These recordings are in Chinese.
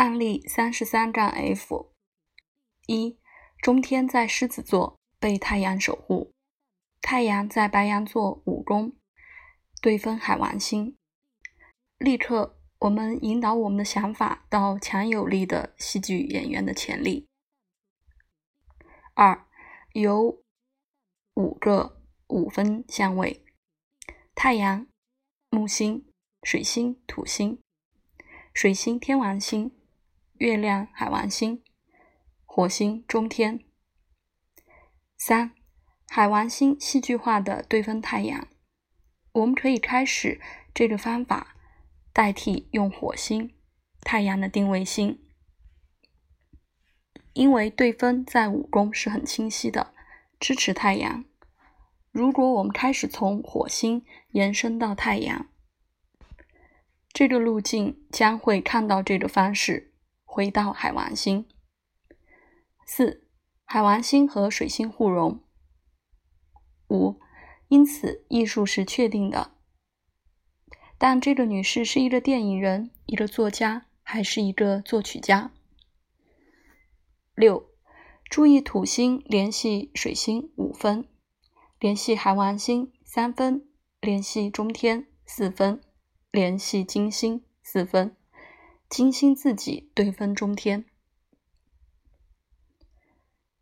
案例三十三杠 F 一，中天在狮子座被太阳守护，太阳在白羊座五宫，对分海王星。立刻，我们引导我们的想法到强有力的戏剧演员的潜力。二，有五个五分相位：太阳、木星、水星、土星、水星天王星。月亮、海王星、火星、中天。三、海王星戏剧化的对分太阳，我们可以开始这个方法，代替用火星、太阳的定位星，因为对分在五宫是很清晰的，支持太阳。如果我们开始从火星延伸到太阳，这个路径将会看到这个方式。回到海王星。四，海王星和水星互融。五，因此艺术是确定的。但这个女士是一个电影人、一个作家，还是一个作曲家？六，注意土星联系水星五分，联系海王星三分，联系中天四分，联系金星四分。金星自己对分中天，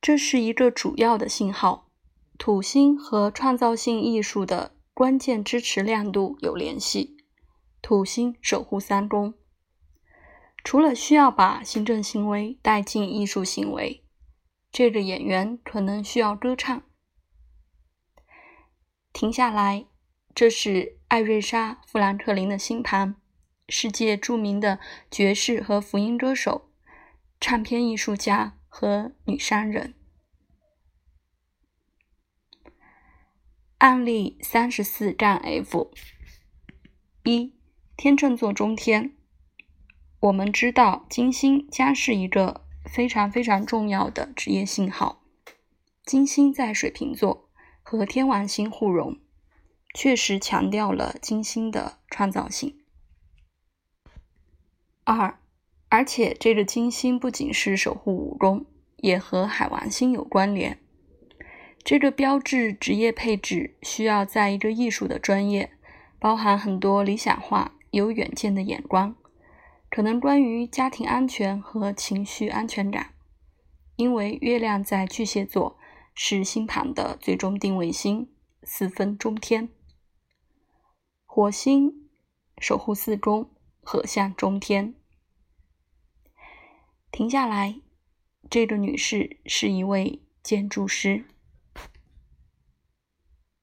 这是一个主要的信号。土星和创造性艺术的关键支持亮度有联系。土星守护三宫，除了需要把行政行为带进艺术行为，这个演员可能需要歌唱。停下来，这是艾瑞莎·富兰克林的星盘。世界著名的爵士和福音歌手、唱片艺术家和女商人。案例三十四杠 F 一天秤座中天，我们知道金星将是一个非常非常重要的职业信号。金星在水瓶座和天王星互融，确实强调了金星的创造性。二，而且这个金星不仅是守护五宫，也和海王星有关联。这个标志职业配置需要在一个艺术的专业，包含很多理想化、有远见的眼光，可能关于家庭安全和情绪安全感。因为月亮在巨蟹座是星盘的最终定位星，四分中天。火星守护四宫，合相中天。停下来，这个女士是一位建筑师。